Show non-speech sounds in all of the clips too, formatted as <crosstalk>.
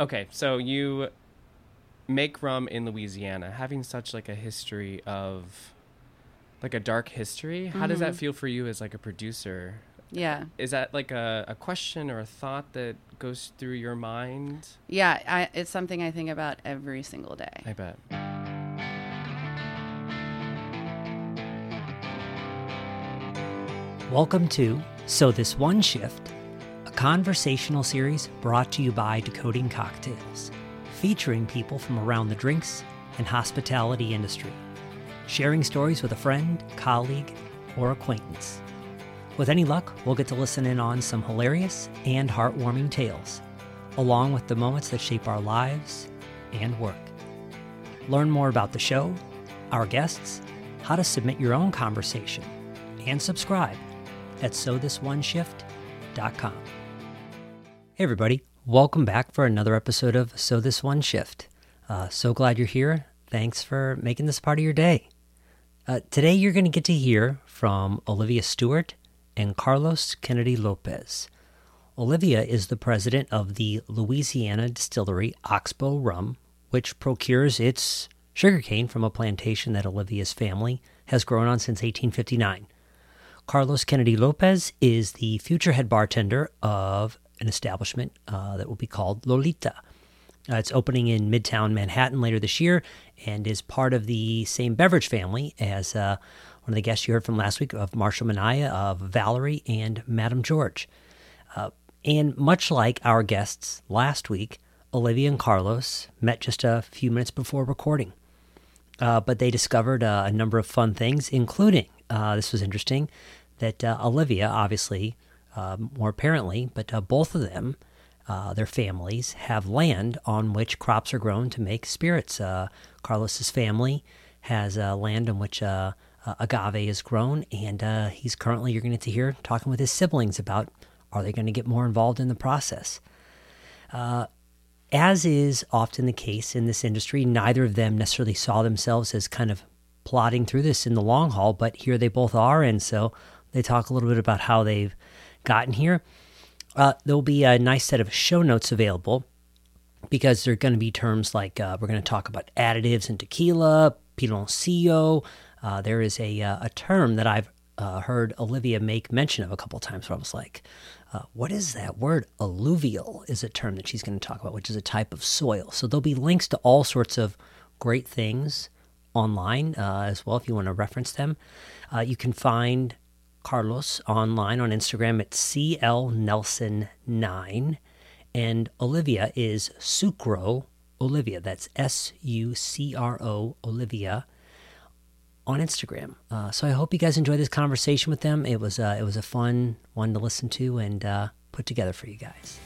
Okay, so you make rum in Louisiana, having such like a history of like a dark history. How does that Mhm. feel for you as like a producer? Yeah. Is that like a, a question or a thought that goes through your mind? Yeah. I, it's something I think about every single day. I bet. Welcome to So This One Shift, a conversational series brought to you by Decoding Cocktails, featuring people from around the drinks and hospitality industry, sharing stories with a friend, colleague, or acquaintance. With any luck, we'll get to listen in on some hilarious and heartwarming tales, along with the moments that shape our lives and work. Learn more about the show, our guests, how to submit your own conversation, and subscribe at sothisoneshift.com. Hey, everybody. Welcome back for another episode of So This One Shift. Uh, so glad you're here. Thanks for making this part of your day. Uh, today, you're going to get to hear from Olivia Stewart and Carlos Kennedy Lopez. Olivia is the president of the Louisiana distillery Oxbow Rum, which procures its sugarcane from a plantation that Olivia's family has grown on since 1859. Carlos Kennedy Lopez is the future head bartender of an establishment uh, that will be called Lolita. Uh, it's opening in Midtown Manhattan later this year and is part of the same beverage family as uh, one of the guests you heard from last week of Marshall Manaya, of Valerie, and Madame George. And much like our guests last week, Olivia and Carlos met just a few minutes before recording. Uh, but they discovered uh, a number of fun things, including uh, this was interesting that Olivia, obviously, more apparently, but uh, both of them, uh, their families, have land on which crops are grown to make spirits. Uh, Carlos's family has uh, land on which uh, uh, agave is grown, and uh, he's currently, you're going to hear, talking with his siblings about are they going to get more involved in the process. As is often the case in this industry, neither of them necessarily saw themselves as kind of plodding through this in the long haul, but here they both are. And so they talk a little bit about how they've gotten here. Uh, there'll be a nice set of show notes available because there are going to be terms like uh, we're going to talk about additives in tequila, piloncillo. Uh, there is a, uh, a term that I've uh, heard Olivia make mention of a couple times where I was like, uh, what is that word? Alluvial is a term that she's going to talk about, which is a type of soil. So there'll be links to all sorts of great things online uh, as well if you want to reference them. Uh, you can find Carlos online on Instagram at CLNelson9. And Olivia is Sucro Olivia. That's S U C R O Olivia on Instagram. Uh, so I hope you guys enjoyed this conversation with them. It was uh, it was a fun one to listen to and uh, put together for you guys.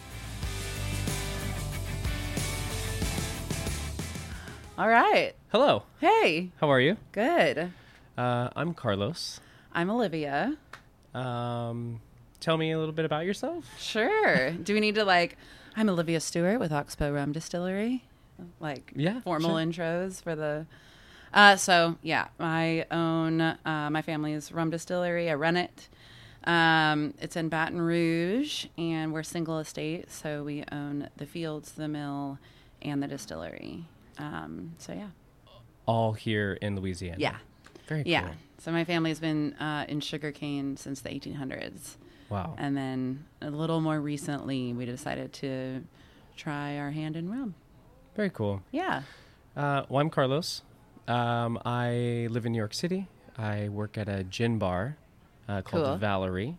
All right. Hello. Hey. How are you? Good. Uh, I'm Carlos. I'm Olivia. Um, tell me a little bit about yourself. Sure. Do we need to like? I'm Olivia Stewart with Oxbow Rum Distillery. Like Yeah, formal sure. intros for the. Uh, so yeah, I own uh, my family's rum distillery. I run it. Um, it's in Baton Rouge, and we're single estate, so we own the fields, the mill, and the distillery. Um, so yeah, All here in Louisiana. yeah, Very yeah. cool. So my family's been uh, in sugarcane since the 1800s. Wow. And then a little more recently, we decided to try our hand in rum. Very cool. Yeah. Uh, well, I'm Carlos. Um, I live in New York City. I work at a gin bar uh, called Cool. Valerie.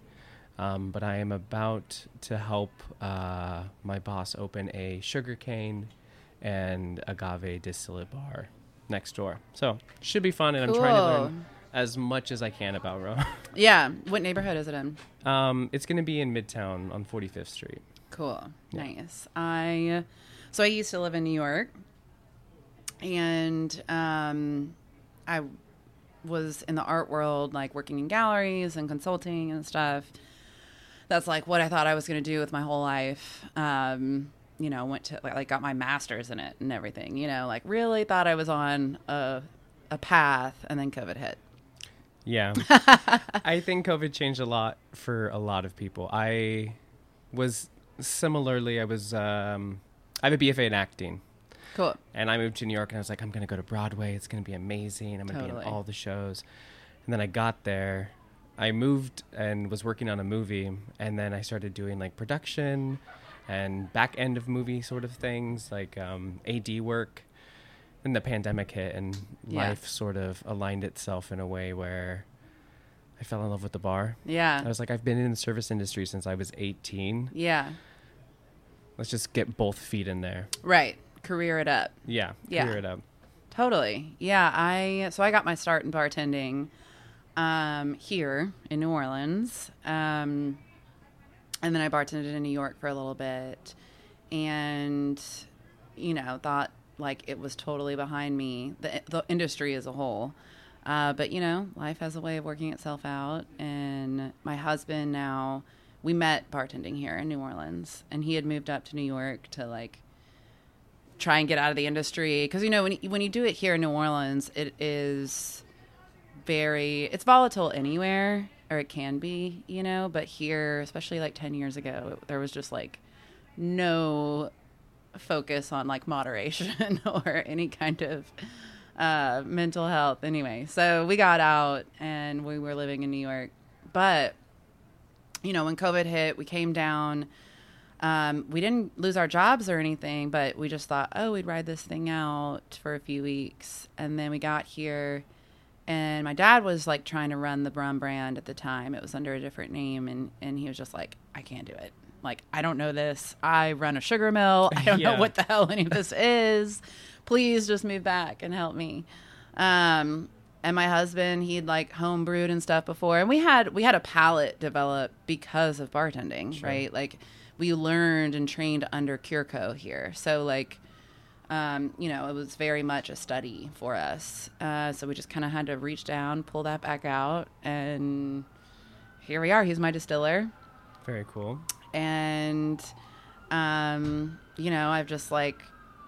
Um, but I am about to help uh, my boss open a sugarcane and agave distillate bar next door. So should be fun, and I'm trying to learn as much as I can about rum. <laughs> Yeah. What neighborhood is it in? um, it's going to be in Midtown on 45th Street. Cool. Yeah. Nice. I so I used to live in New York, and um, I was in the art world, like working in galleries and consulting and stuff. That's like what I thought I was going to do with my whole life. Um, you know, went to like, like got my master's in it and everything. You know, like really thought I was on a a path, and then COVID hit. Yeah. <laughs> I think COVID changed a lot for a lot of people. I was similarly, I was, um, I have a BFA in acting. Cool. And I moved to New York and I was like, I'm going to go to Broadway. It's going to be amazing. I'm going to be in all the shows. And then I got there. I moved and was working on a movie. And then I started doing like production and back end of movie sort of things, like um, AD work. Then the pandemic hit and Yeah. life sort of aligned itself in a way where I fell in love with the bar. Yeah. I was like, I've been in the service industry since I was 18. yeah. Let's just get both feet in there. Right. Career it up. Yeah. Yeah. Clear it up. Totally. Yeah, I so I got my start in bartending um, here in New Orleans. Um, and then I bartended in New York for a little bit and you know, thought like it was totally behind me, the the industry as a whole. Uh, but you know, life has a way of working itself out. And my husband now we met bartending here in New Orleans and he had moved up to New York to like try and get out of the industry. Because you know when when you do it here in New Orleans, it is very it's volatile anywhere or it can be, you know, but here, especially like 10 years ago, there was just like no focus on like moderation <laughs> or any kind of uh, mental health anyway. So we got out and we were living in New York. But, you know, when COVID hit, we came down. Um, we didn't lose our jobs or anything, but we just thought, oh, we'd ride this thing out for a few weeks. And then we got here, and my dad was like trying to run the Brum brand at the time. It was under a different name, and, and he was just like, I can't do it. Like, I don't know this. I run a sugar mill. I don't <laughs> Yeah. know what the hell any of this <laughs> is. Please just move back and help me. Um, and my husband, he'd like home brewed and stuff before, and we had we had a palate develop because of bartending, right? Like we learned and trained under CureCo here, so like. Um, you know, it was very much a study for us. Uh, so we just kind of had to reach down, pull that back out, and here we are. He's my distiller Very cool. And um, you know, I've just like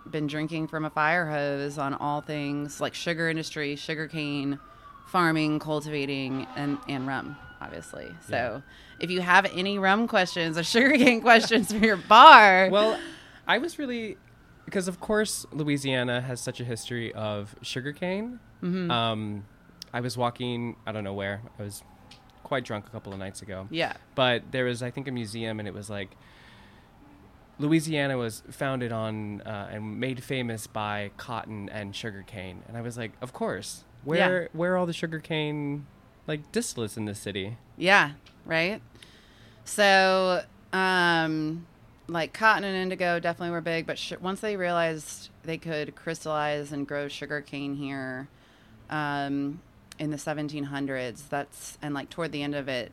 been drinking from a fire hose on all things like sugar industry, sugarcane, farming, cultivating, and and rum, obviously. So, if you have any rum questions or <laughs> sugarcane questions for your bar, Well, I was really because of course Louisiana has such a history of sugarcane. Mm-hmm. Um, I was walking, I don't know where. I was quite drunk a couple of nights ago. yeah, But there was, I think, a museum, and it was like Louisiana was founded on uh, and made famous by cotton and sugarcane, and I was like, of course, where where are all the sugarcane like distillates in this city? yeah, right. So, um, like cotton and indigo definitely were big, but sh- once they realized they could crystallize and grow sugarcane here, um, in the 1700s, that's and like toward the end of it,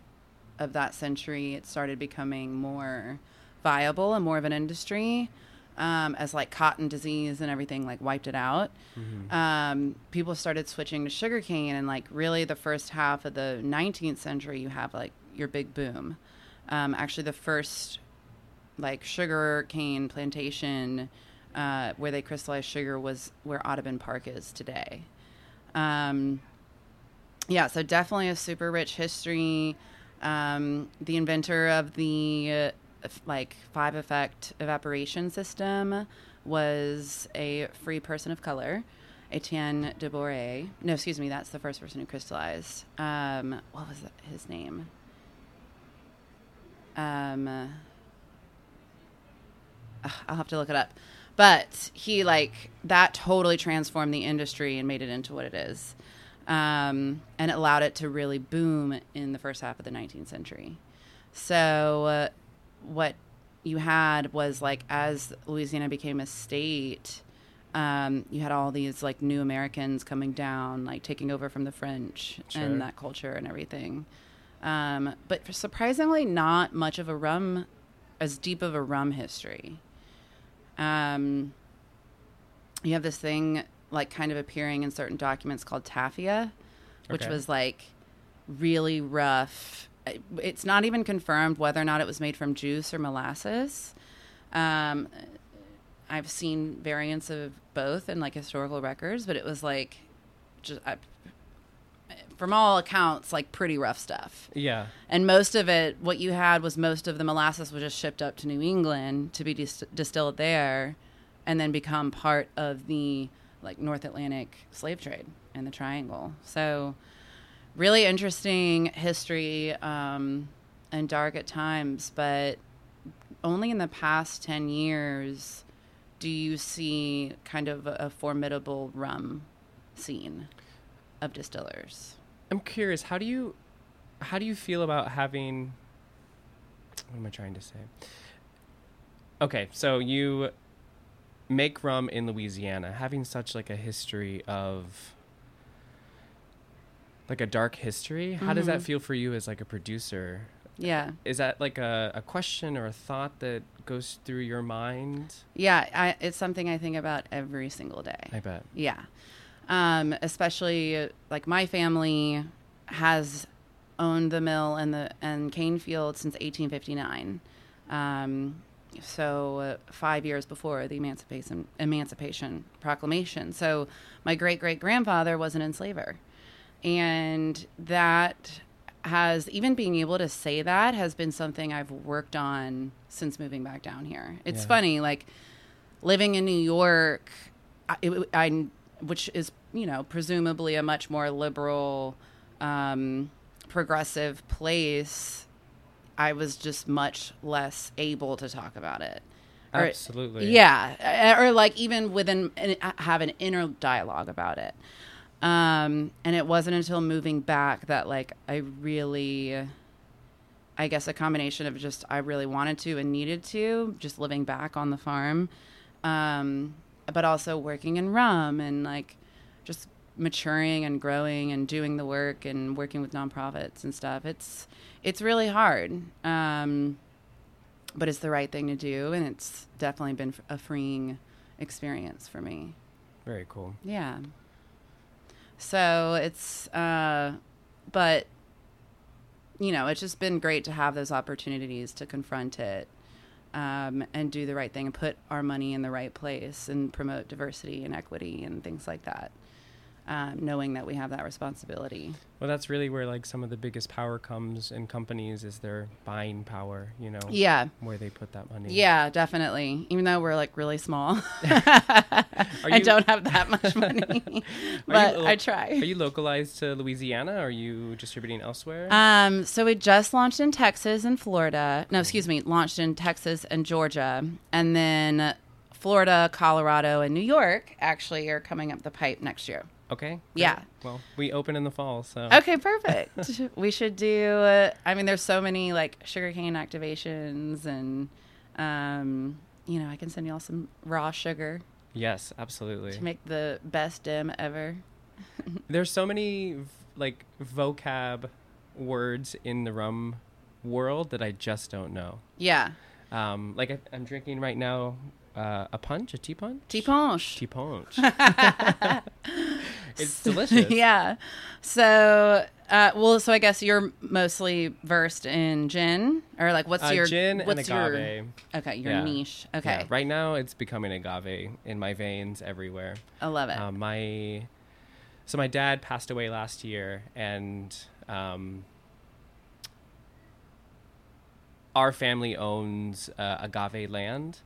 of that century, it started becoming more viable and more of an industry. Um, as like cotton disease and everything like wiped it out, um, people started switching to sugarcane, and like really the first half of the 19th century, you have like your big boom. Um, actually, the first like sugar cane plantation uh, where they crystallized sugar was where Audubon Park is today. Um, yeah, so definitely a super rich history. Um, the inventor of the uh, like five effect evaporation system was a free person of color, Etienne de. No, excuse me, that's the first person who crystallized. Um, what was his name? Um, uh, I'll have to look it up. But he like that totally transformed the industry and made it into what it is, um, and it allowed it to really boom in the first half of the 19th century. So uh, what you had was like as Louisiana became a state, um, you had all these like new Americans coming down, like taking over from the French Sure. and that culture and everything. Um, but surprisingly, not much of a rum, as deep of a rum history. Um, you have this thing like kind of appearing in certain documents called tafia, which Okay. was like really rough. It's not even confirmed whether or not it was made from juice or molasses. Um, I've seen variants of both in like historical records, but it was like just I, from all accounts like pretty rough stuff. Yeah. And most of it, what you had was most of the molasses was just shipped up to New England to be dis- distilled there. and then become part of the like North Atlantic slave trade and the Triangle. So, really interesting history um, and dark at times, but only in the past 10 years do you see kind of a, formidable rum scene of distillers. I'm curious, how do you how do you feel about having what am I trying to say? Okay, so you make rum in Louisiana, having such like a history of like a dark history. How does that Mhm. feel for you as like a producer? Yeah. Is that like a, a question or a thought that goes through your mind? Yeah, I, it's something I think about every single day. I bet. Yeah. Um, especially like my family has owned the mill and the and cane field since 1859. Um, so uh, five years before the Emancipation Emancipation Proclamation. So my great great grandfather was an enslaver, and that has even being able to say that has been something I've worked on since moving back down here. It's Yeah. funny, like living in New York, I, it, I which is you know presumably a much more liberal, um, progressive place. I was just much less able to talk about it. Or- Absolutely. yeah, or like even within have an inner dialogue about it. Um, and it wasn't until moving back that like I really, I guess a combination of just I really wanted to and needed to just living back on the farm, um, but also working in rum and like just maturing and growing and doing the work and working with nonprofits and stuff. It's it's really hard. Um, but it's the right thing to do and it's definitely been a freeing experience for me Very cool. yeah so it's uh but you know it's just been great to have those opportunities to confront it um, and do the right thing and put our money in the right place and promote diversity and equity and things like that um, knowing that we have that responsibility Well, that's really where like some of the biggest power comes in companies is their buying power. You know, yeah where they put that money. yeah definitely even though we're like really small <laughs> <laughs> i don't have that much money <laughs> but lo- i try Are you localized to Louisiana? Are you distributing elsewhere? Um, so we just launched in Texas and Florida. No, excuse me, launched in Texas and Georgia, and then Florida, Colorado, and New York actually are coming up the pipe next year. Okay. yeah. Well, we open in the fall, so Okay, perfect. <laughs> <laughs> we should do. Uh, I mean, there's so many like sugarcane activations, and um, you know, I can send you all some raw sugar yes, absolutely. to make the best dim ever. <laughs> There's so many like vocab words in the rum world that I just don't know. Yeah, Um, like I, I'm drinking right now uh, a punch, a Ti' Punch. Ti' Punch. Ti' Punch. It's <laughs> delicious. yeah. So, uh, well, so I guess you're mostly versed in gin, or like what's Uh, your gin and what's your okay your Yeah. niche? Yeah, Okay, right now it's becoming agave in my veins everywhere. I love it. Um, my so my dad passed away last year, and um, our family owns uh, agave land,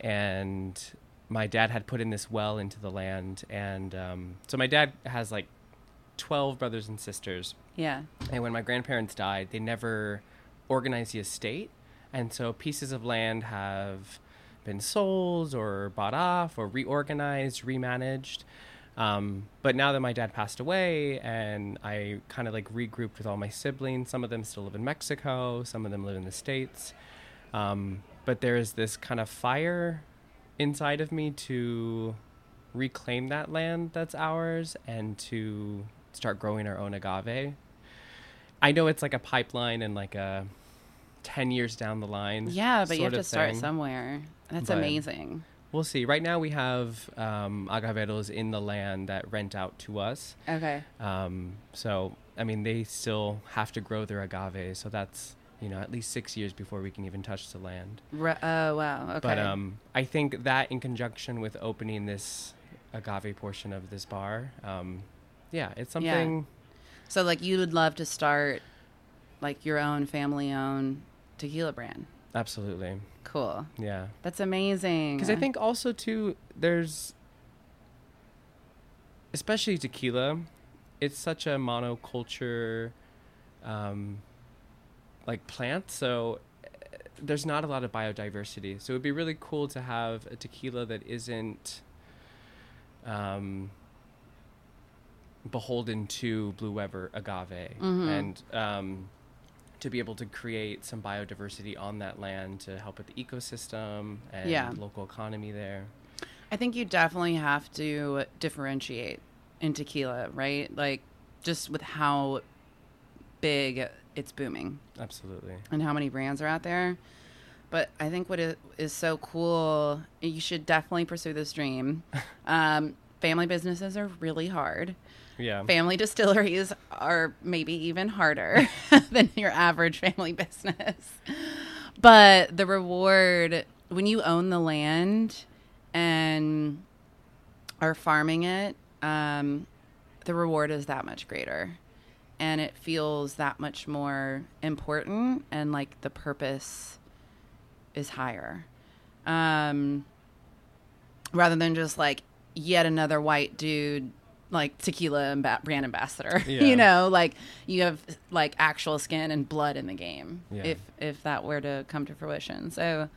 and my dad had put in this well into the land, and um, so my dad has like twelve brothers and sisters, yeah, and when my grandparents died, they never organized the estate. And so pieces of land have been sold or bought off or reorganized, remanaged. Um, but now that my dad passed away and I kind of like regrouped with all my siblings, some of them still live in Mexico, some of them live in the States. Um, but there's this kind of fire inside of me to reclaim that land that's ours and to start growing our own agave. I know it's like a pipeline and like a 10 years down the line. yeah. But you have to start thing. somewhere. That's But- amazing. We'll see. Right now we have um, agaveros in the land that rent out to us. Okay, Um, so, I mean, they still have to grow their agave. So that's, you know, at least six years before we can even touch the land. Re- oh wow. Okay, But um, I think that in conjunction with opening this agave portion of this bar, um, yeah, it's something. Yeah. so like you would love to start like your own family owned tequila brand. Absolutely. Cool. Yeah. That's amazing. Because I think also too, there's especially tequila. It's such a monoculture, um, like plants. So uh, there's not a lot of biodiversity. So it would be really cool to have a tequila that isn't um, beholden to Blue Weber agave Mhm. and um, to be able to create some biodiversity on that land to help with the ecosystem and Yeah. local economy there. I think you definitely have to differentiate in tequila, right? Like just with how big it's booming Absolutely. and how many brands are out there. But I think what is, is so cool, you should definitely pursue this dream. <laughs> Um, family businesses are really hard. Yeah. Family distilleries are maybe even harder <laughs> <laughs> than your average family business. But the reward when you own the land and are farming it, um, the reward is that much greater. And it feels that much more important and like the purpose is higher. Um, rather than just like yet another white dude like tequila amb- brand ambassador <laughs> Yeah. you know like you have like actual skin and blood in the game Yeah. if if that were to come to fruition so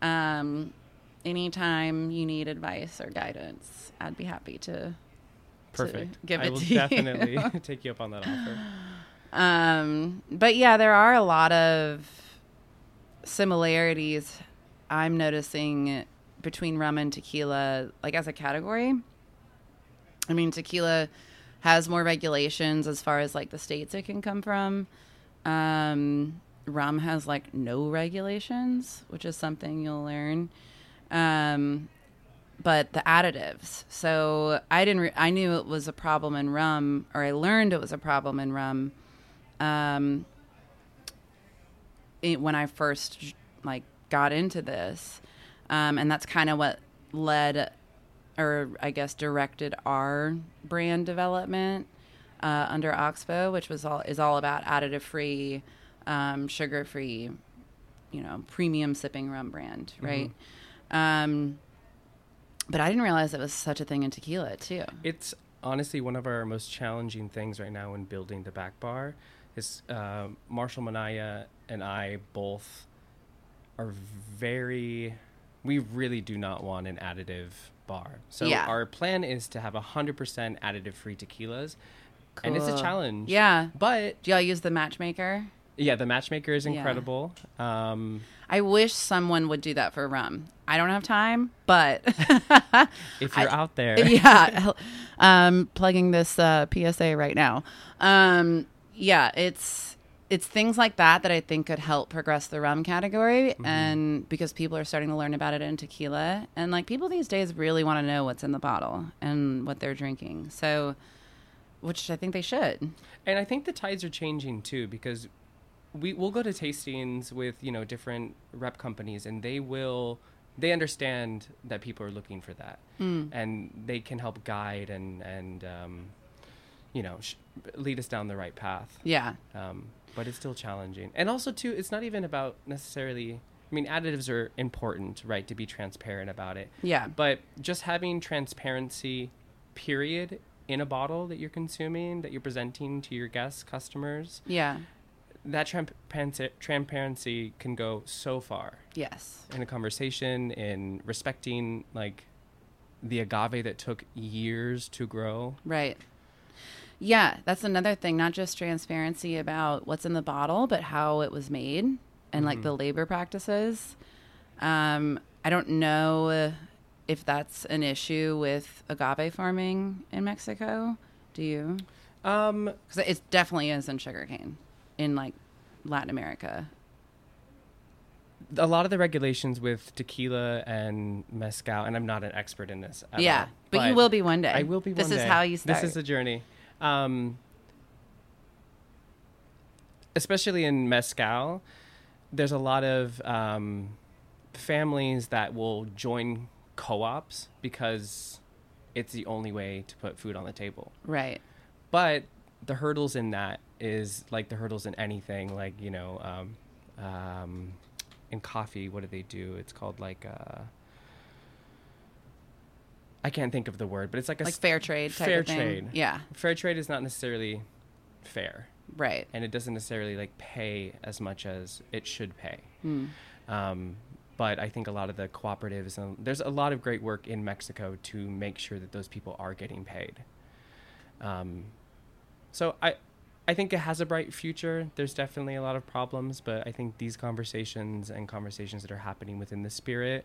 um anytime you need advice or guidance i'd be happy to Perfect. give I it will to you. definitely <laughs> <laughs> take you up on that offer. Um, but yeah, there are a lot of similarities I'm noticing between rum and tequila, like as a category. I mean, tequila has more regulations as far as like the states it can come from. Um, rum has like no regulations, which is something you'll learn. Um, but the additives. So I didn't. Re- I knew it was a problem in rum, or I learned it was a problem in rum. Um, it, when I first like got into this, um, and that's kind of what led, or I guess directed our brand development uh, under Oxbow, which was all is all about additive free, um, sugar free, you know, premium sipping rum brand, right? Um, but I didn't realize it was such a thing in tequila too. It's honestly one of our most challenging things right now in building the back bar. Is uh, Marshall Manaya and I both are very. We really do not want an additive bar. So Yeah. our plan is to have hundred percent additive free tequilas, and it's a challenge. Yeah. But Do y'all use the matchmaker? Yeah, the matchmaker is Yeah. incredible. Um, I wish someone would do that for rum. I don't have time, but <laughs> if you're I- out there, <laughs> yeah, um, plugging this uh, PSA right now. Um, yeah, it's it's things like that that I think could help progress the rum category, and because people are starting to learn about it in tequila, and like people these days really want to know what's in the bottle and what they're drinking. So, which I think they should. And I think the tides are changing too because we will go to tastings with you know different rep companies and they will they understand that people are looking for that and they can help guide and and um, you know sh- lead us down the right path. Yeah, Um, but it's still challenging. And also too, it's not even about necessarily. I mean, additives are important, right? To be transparent about it. yeah, But just having transparency, period, in a bottle that you're consuming, that you're presenting to your guests, customers, yeah, that transparency, transparency can go so far yes, in a conversation, in respecting like the agave that took years to grow. right. Yeah, that's another thing. Not just transparency about what's in the bottle, but how it was made and like the labor practices. Um, I don't know if that's an issue with agave farming in Mexico. Do you? Um, Because it definitely is in sugarcane in like Latin America. a lot of the regulations with tequila and mezcal, and I'm not an expert in this. At yeah, all, but, you will be one day. I will be This is day. how you start. This is the journey. Um, especially in mezcal, there's a lot of um, families that will join co-ops because it's the only way to put food on the table. right. But the hurdles in that is like the hurdles in anything, like you know, um, um, in coffee, what do they do? It's called like uh, I can't think of the word, but it's like a like fair trade type fair of thing. trade. Yeah, fair trade is not necessarily fair, right. and it doesn't necessarily like pay as much as it should pay. Hmm. Um, but I think a lot of the cooperatives and there's a lot of great work in Mexico to make sure that those people are getting paid. Um, so I, I think it has a bright future. There's definitely a lot of problems, but I think these conversations and conversations that are happening within the spirit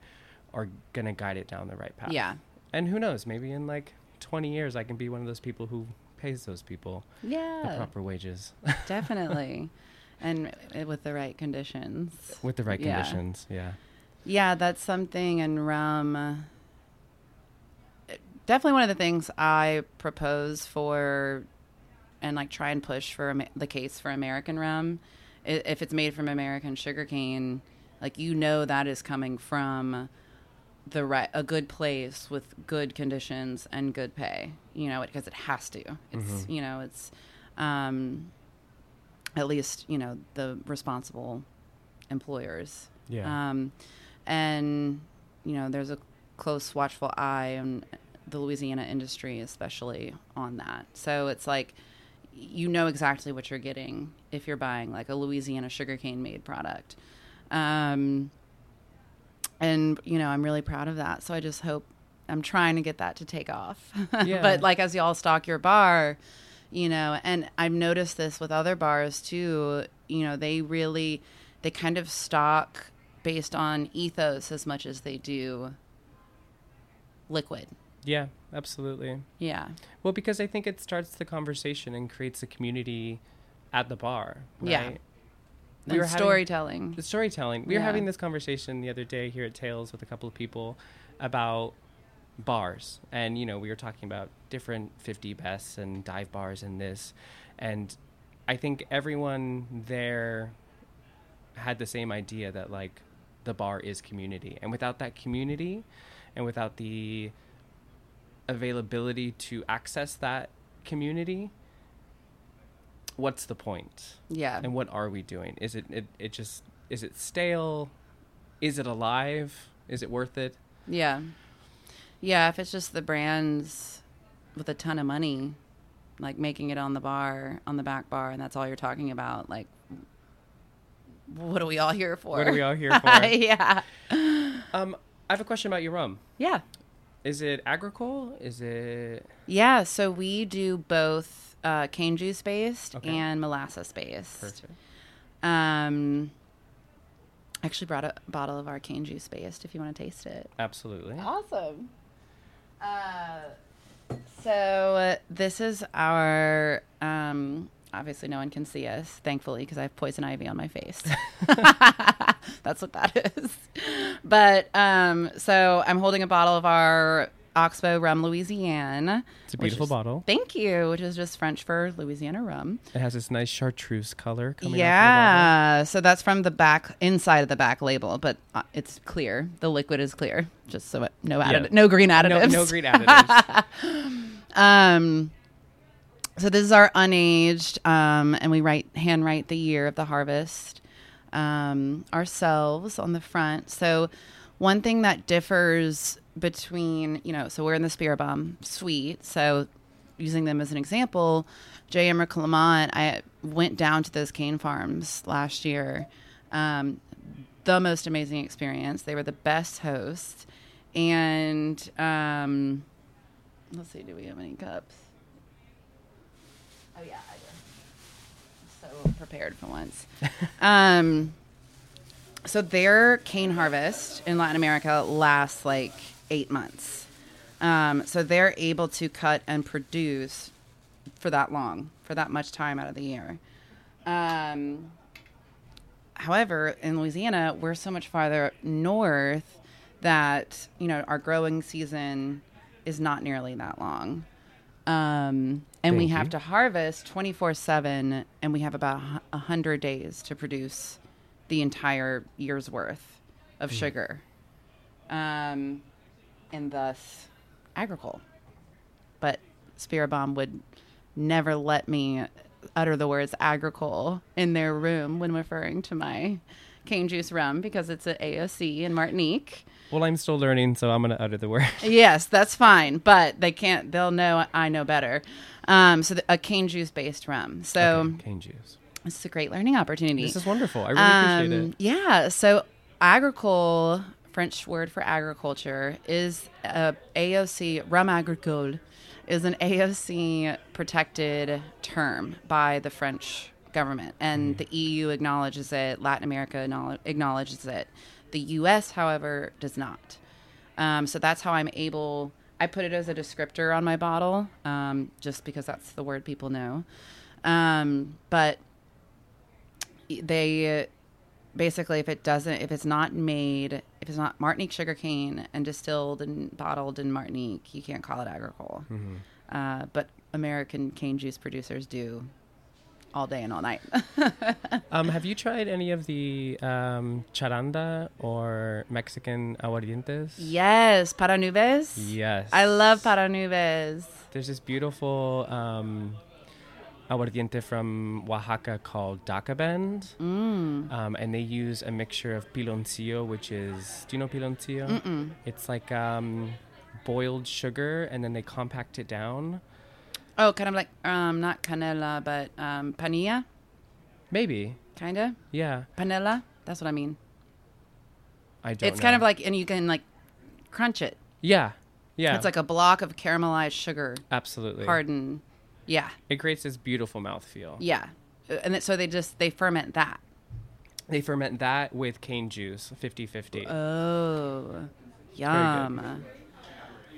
are gonna guide it down the right path. Yeah, And who knows? Maybe in like 20 years, I can be one of those people who pays those people yeah. the proper wages <laughs> definitely, and uh, with the right conditions. with the right Yeah. conditions. Yeah. Yeah, that's something in rum. uh, Definitely one of the things I propose for and like try and push for the case for American rum. If it's made from American sugarcane, like you know that is coming from the right a good place with good conditions and good pay. You know, because it has to. It's you know it's um, at least you know the responsible employers. Yeah. Um, and you know, there's a close watchful eye on the Louisiana industry, especially on that. So it's like you know exactly what you're getting if you're buying like a Louisiana sugarcane made product. Um, and you know, I'm really proud of that. So I just hope I'm trying to get that to take off. <laughs> Yeah. but like as y'all stock your bar, you know, and I've noticed this with other bars too, you know, they really they kind of stock based on ethos as much as they do liquid. yeah, absolutely. Yeah. Well, because I think it starts the conversation and creates a community at the bar. Right? Yeah. We and were having- storytelling. the storytelling. We were having this conversation the other day here at Tales with a couple of people about bars, and you know, we were talking about different 50 bests and dive bars and this, and I think everyone there had the same idea that like the bar is community, and without that community, and without the availability to access that community, what's the point? Yeah. And what are we doing? Is it, it it just is it stale? Is it alive? Is it worth it? Yeah. Yeah, if it's just the brands with a ton of money, like making it on the bar, on the back bar, and that's all you're talking about, like, what are we all here for? What are we all here <laughs> for? yeah. Um, I have a question about your rum. Yeah. Is it agricole? Is it Yeah. So we do both uh, cane juice based Okay. and molasses based. perfect? Um, I actually brought a bottle of our cane juice based if you want to taste it. Absolutely. Awesome. Uh, so uh, this is our. Um, obviously, no one can see us, thankfully, because I have poison ivy on my face. <laughs> <laughs> That's what that is. But um, so I'm holding a bottle of our Oxbow Rum Louisiana. It's a beautiful is- bottle. Thank you, which is just French for Louisiana rum. It has this nice chartreuse color coming Yeah, so that's from the back inside of the back label, but uh, it's clear. The liquid is clear, just so it, no Yeah. added, no green additives. No, no green additives. <laughs> Um, so this is our unaged, um, and we write handwrite the year of the harvest um, ourselves on the front. So one thing that differs between you know, so we're in the Spiribam suite. So using them as an example, JM, Clément, I went down to those cane farms last year. Um, the most amazing experience. They were the best hosts, and um, Let's see, do we have any cups? Oh yeah, I do. So prepared for once. <laughs> um, so their cane harvest in Latin America lasts like eight months. Um, so they're able to cut and produce for that long, for that much time out of the year. Um, however, in Louisiana, we're so much farther north that you know our growing season is not nearly that long, um, and we have you. to harvest twenty four seven, and we have about a hundred days to produce the entire year's worth of sugar, um, and thus agricole. But Spiribam would never let me utter the words agricole in their room when referring to my cane juice rum because it's an AOC in Martinique. Well, I'm still learning, so I'm going to utter the word. <laughs> Yes, that's fine, but they can't. They'll know I know better. Um, so the, a cane juice based rum. So Okay, cane juice. this is a great learning opportunity. This is wonderful. I really appreciate Um, it. Yeah. So agricole, French word for agriculture, is a AOC rum agricole, is an AOC protected term by the French government, and the EU acknowledges it. Latin America acknowledges it. The U.S., however, does not. Um, so that's how I'm able. I put it as a descriptor on my bottle, um, just because that's the word people know. Um, but they basically, if it doesn't, if it's not made, if it's not Martinique sugarcane and distilled and bottled in Martinique, you can't call it agricole. Uh, but American cane juice producers do all day and all night. <laughs> Um, have you tried any of the um, charanda or Mexican aguardientes? yes, Paranubes. Yes. I love Paranubes. There's this beautiful um, aguardiente from Oaxaca called Dakabend. Mm. Um, and they use a mixture of piloncillo, which is, do you know piloncillo? Mm-mm. It's like um, boiled sugar and then they compact it down. Oh, kind of like um, not canela, but um, panilla, Maybe. kind of Yeah. panela. That's what I mean. I don't It's kind of like, and you can like crunch it. Yeah. Yeah. It's like a block of caramelized sugar, Absolutely. hardened. Yeah, It creates this beautiful mouthfeel. yeah, Uh, and it, so they just they ferment that. They ferment that with cane juice, 50 50. Oh, yum!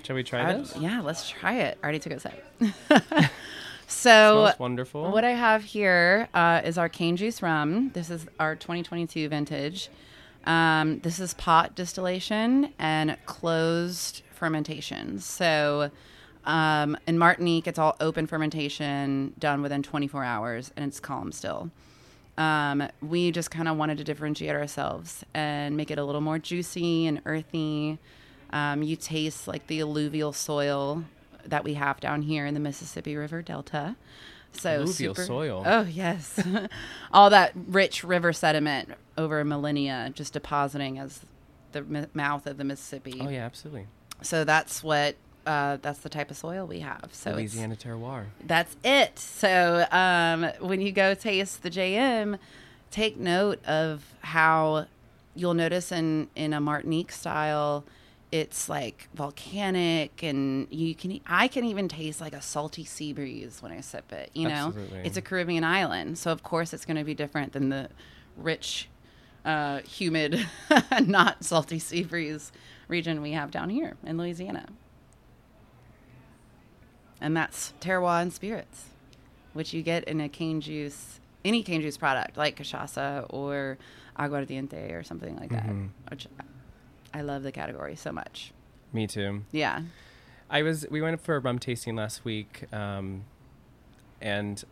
Shall we try this? yeah, let's try it. I already took a sip. <laughs> <laughs> so wonderful. What I have here uh, is our cane juice rum. This is our 2022 vintage. Um, this is pot distillation and closed fermentation. So um, in Martinique, it's all open fermentation done within 24 hours and it's column still. Um, we just kind of wanted to differentiate ourselves and make it a little more juicy and earthy. Um, you taste like the alluvial soil that we have down here in the Mississippi River Delta. So Alluvial super, soil. Oh yes, <laughs> all that rich river sediment over millennia just depositing as the m- mouth of the Mississippi. oh, yeah, absolutely. So that's what uh, that's the type of soil we have. So Louisiana terroir. that's it. So um, when you go taste the JM, take note of how you'll notice in in a Martinique style, it's like volcanic, and you can i can even taste like a salty sea breeze when I sip it. You know, Absolutely. it's a Caribbean island, so of course it's going to be different than the rich, uh, humid, <laughs> not salty sea breeze region we have down here in Louisiana and that's terroir and spirits, which you get in a cane juice, any cane juice product like cachaça or aguardiente or something like that. Mhm. I love the category so much. Me too. Yeah. I was. We went for a rum tasting last week, um, and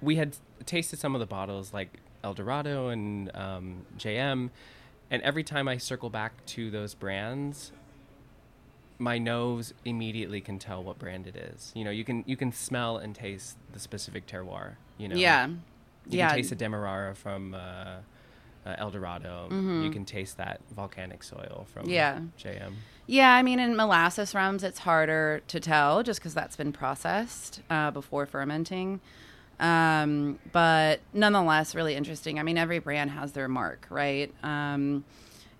we had tasted some of the bottles, like El Dorado and um, JM, and every time I circle back to those brands, my nose immediately can tell what brand it is. You know, you can you can smell and taste the specific terroir. You know, Yeah. You yeah. can taste a Demerara from uh, uh, El Dorado. You can taste that volcanic soil from Mm-hmm. Yeah. JM. Yeah, I mean, in molasses rums, it's harder to tell just because that's been processed uh, before fermenting. Um, but nonetheless, really interesting. I mean, every brand has their mark, right? Um,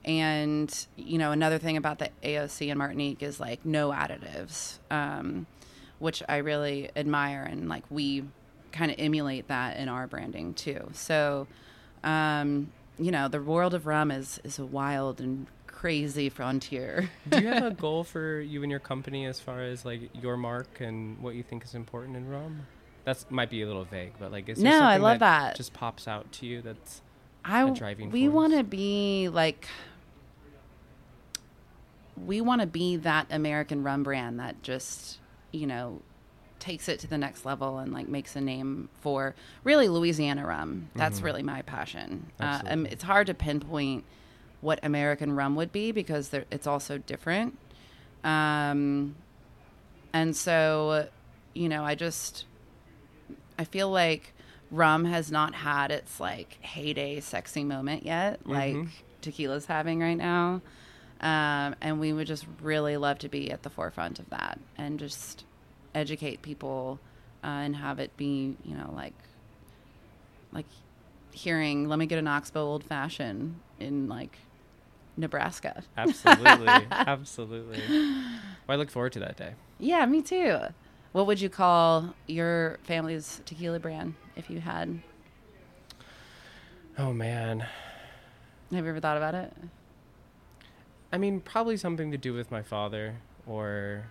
and you know, another thing about the AOC and Martinique is like no additives, um, which I really admire, and like we kind of emulate that in our branding too. So, um, you know, the world of rum is is a wild and crazy frontier. Do you have a <laughs> goal for you and your company as far as like your mark and what you think is important in rum? That's might be a little vague, but like, is there No, I love that. just pops out to you? That's I a driving we want to be like we want to be that American rum brand that just you know takes it to the next level and like makes a name for really Louisiana rum. That's really my passion. Uh, um, it's hard to pinpoint what American rum would be because there, it's also different. Um, and so, you know, I just I feel like rum has not had its like heyday sexy moment yet, like Mhm. tequila's having right now. Um, and we would just really love to be at the forefront of that and just educate people uh, and have it be, you know, like like hearing, let me get an Oxbow old fashioned in like Nebraska. <laughs> Absolutely. Absolutely. Well, I look forward to that day. Yeah, me too. What would you call your family's tequila brand if you had? Oh, man. Have you ever thought about it? I mean, probably something to do with my father, or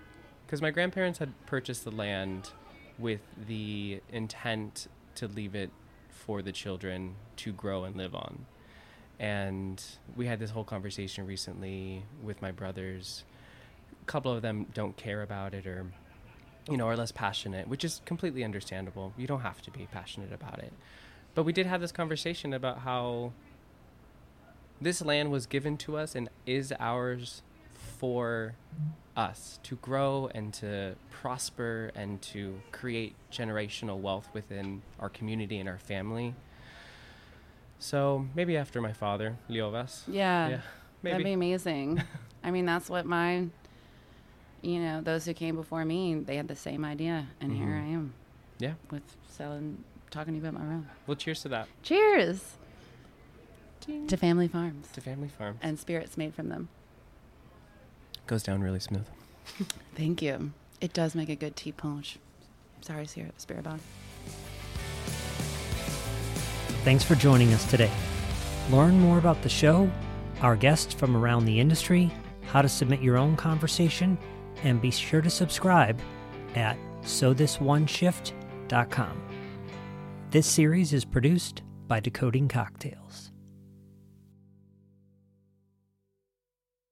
because my grandparents had purchased the land with the intent to leave it for the children to grow and live on. And we had this whole conversation recently with my brothers. A couple of them don't care about it or, you know, are less passionate, which is completely understandable. You don't have to be passionate about it. But we did have this conversation about how this land was given to us and is ours for us to grow and to prosper and to create generational wealth within our community and our family. So maybe after my father, Liovas. Yeah, Yeah, that'd be amazing. <laughs> I mean, that's what my, you know, those who came before me, they had the same idea, and here Mhm. I am Yeah. with selling, talking to you about my rum. Well, cheers to that. Cheers to family farms To family farms. and spirits made from them. Goes down really smooth. Thank you. It does make a good Ti' Punch. Sorry, Spirit, Spiribam. Thanks for joining us today. Learn more about the show, our guests from around the industry, how to submit your own conversation, and be sure to subscribe at sothisoneshift.com. This series is produced by Decoding Cocktails.